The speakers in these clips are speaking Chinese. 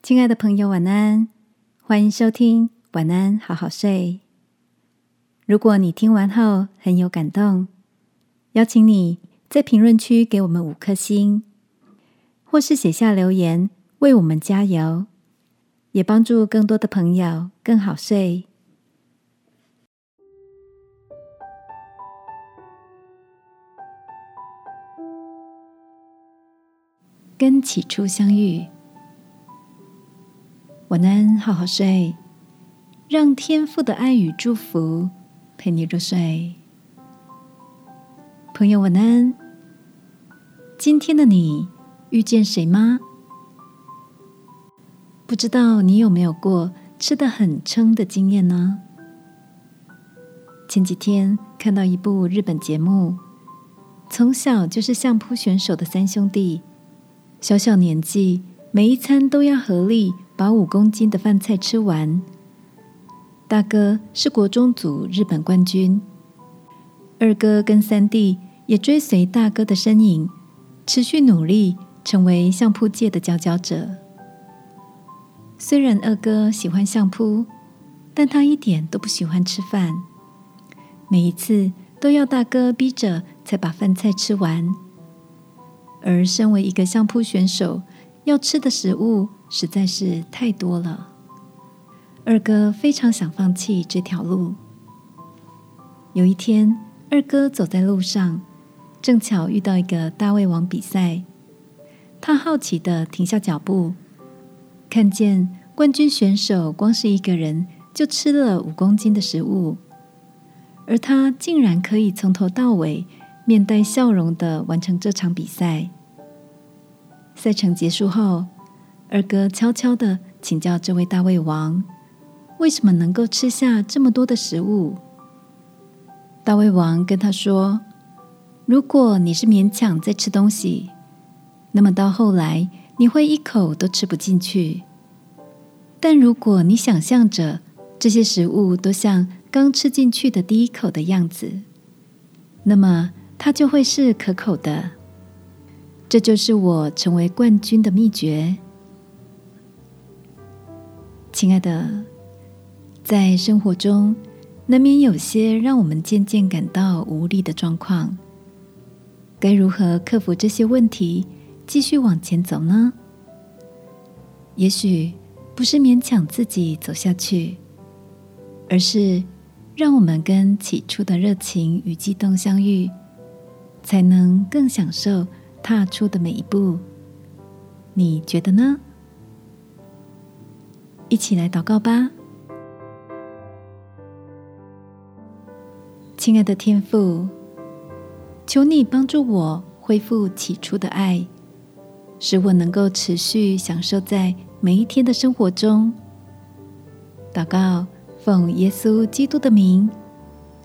亲爱的朋友，晚安！欢迎收听《晚安，好好睡》。如果你听完后很有感动，邀请你在评论区给我们五颗星，或是写下留言为我们加油，也帮助更多的朋友更好睡。跟起初相遇。晚安，好好睡，让天父的爱与祝福陪你入睡。朋友，晚安。今天的你遇见谁吗？不知道你有没有过吃的很撑的经验呢？前几天看到一部日本节目，从小就是相扑选手的三兄弟，小小年纪每一餐都要合力。把五公斤的饭菜吃完。大哥是国中组日本冠军，二哥跟三弟也追随大哥的身影，持续努力成为相扑界的佼佼者。虽然二哥喜欢相扑，但他一点都不喜欢吃饭，每一次都要大哥逼着才把饭菜吃完。而身为一个相扑选手，要吃的食物。实在是太多了。二哥非常想放弃这条路。有一天，二哥走在路上，正巧遇到一个大胃王比赛。他好奇的停下脚步，看见冠军选手光是一个人就吃了五公斤的食物，而他竟然可以从头到尾面带笑容的完成这场比赛。赛程结束后。二哥悄悄的请教这位大胃王，为什么能够吃下这么多的食物？大胃王跟他说：“如果你是勉强在吃东西，那么到后来你会一口都吃不进去；但如果你想象着这些食物都像刚吃进去的第一口的样子，那么它就会是可口的。这就是我成为冠军的秘诀。”亲爱的，在生活中难免有些让我们渐渐感到无力的状况，该如何克服这些问题，继续往前走呢？也许不是勉强自己走下去，而是让我们跟起初的热情与激动相遇，才能更享受踏出的每一步。你觉得呢？一起来祷告吧，亲爱的天父，求你帮助我恢复起初的爱，使我能够持续享受在每一天的生活中。祷告，奉耶稣基督的名，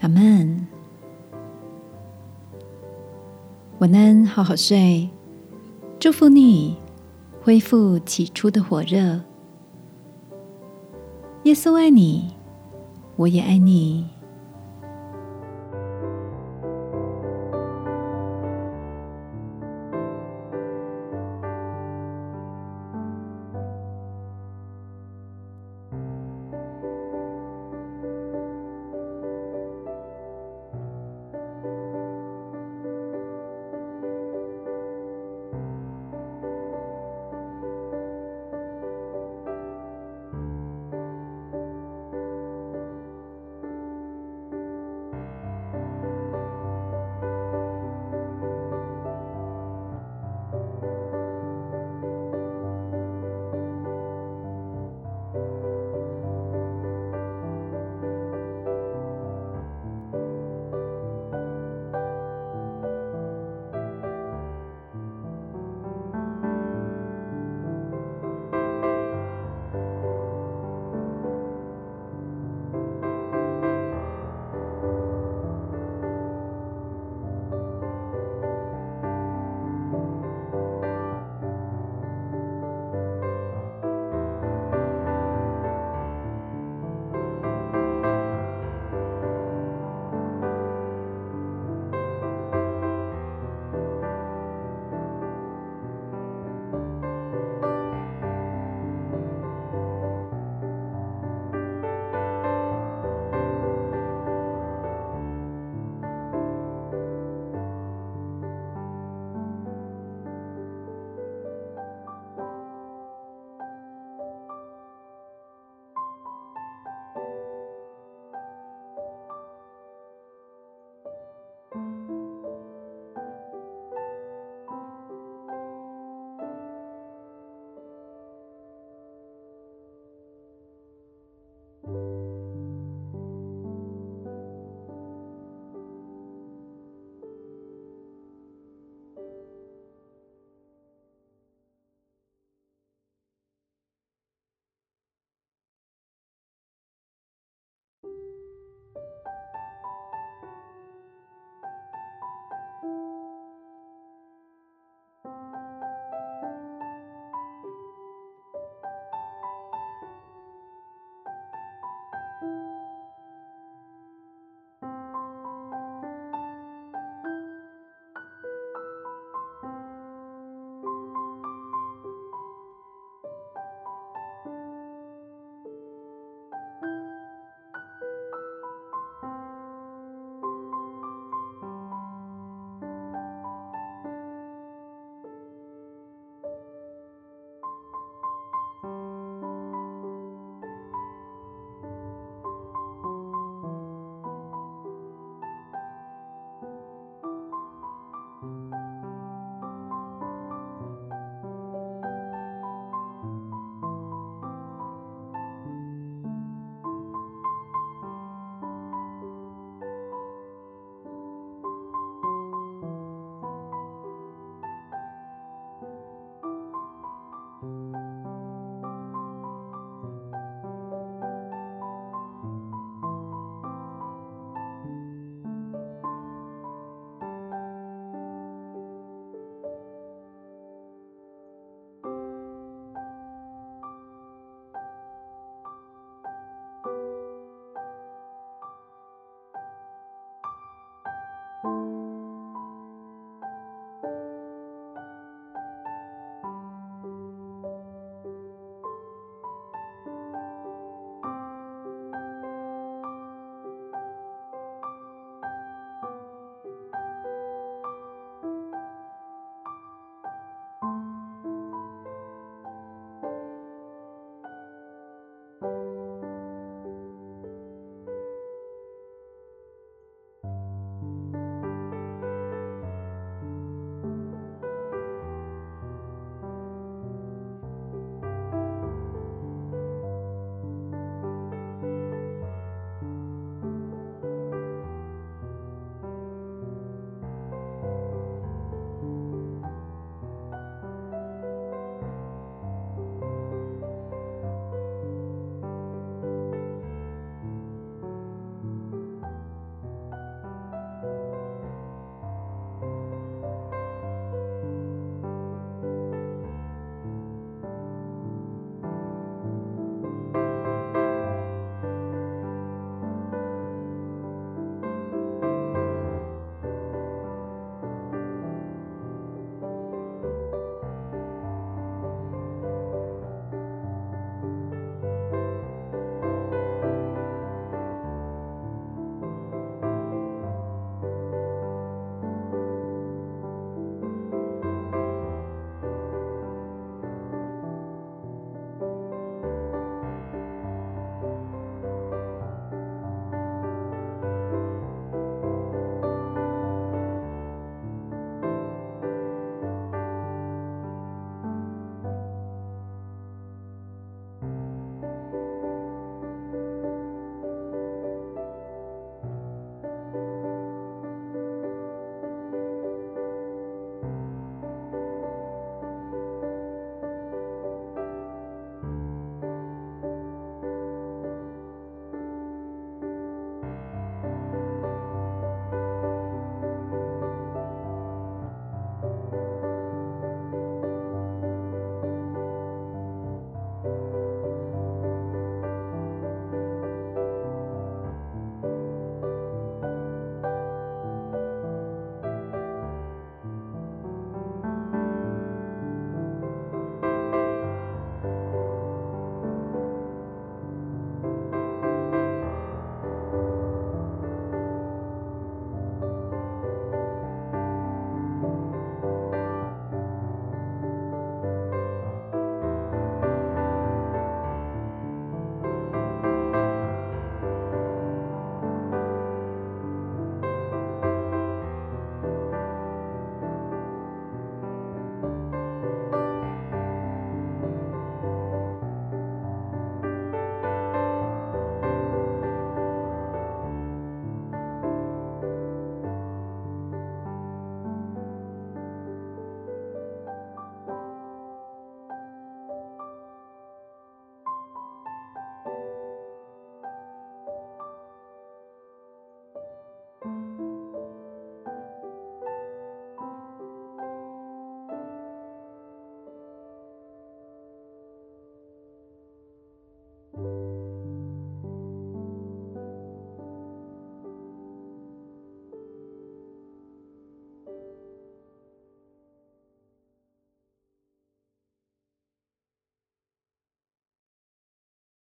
阿门。晚安，好好睡，祝福你恢复起初的火热。耶稣爱你，我也爱你。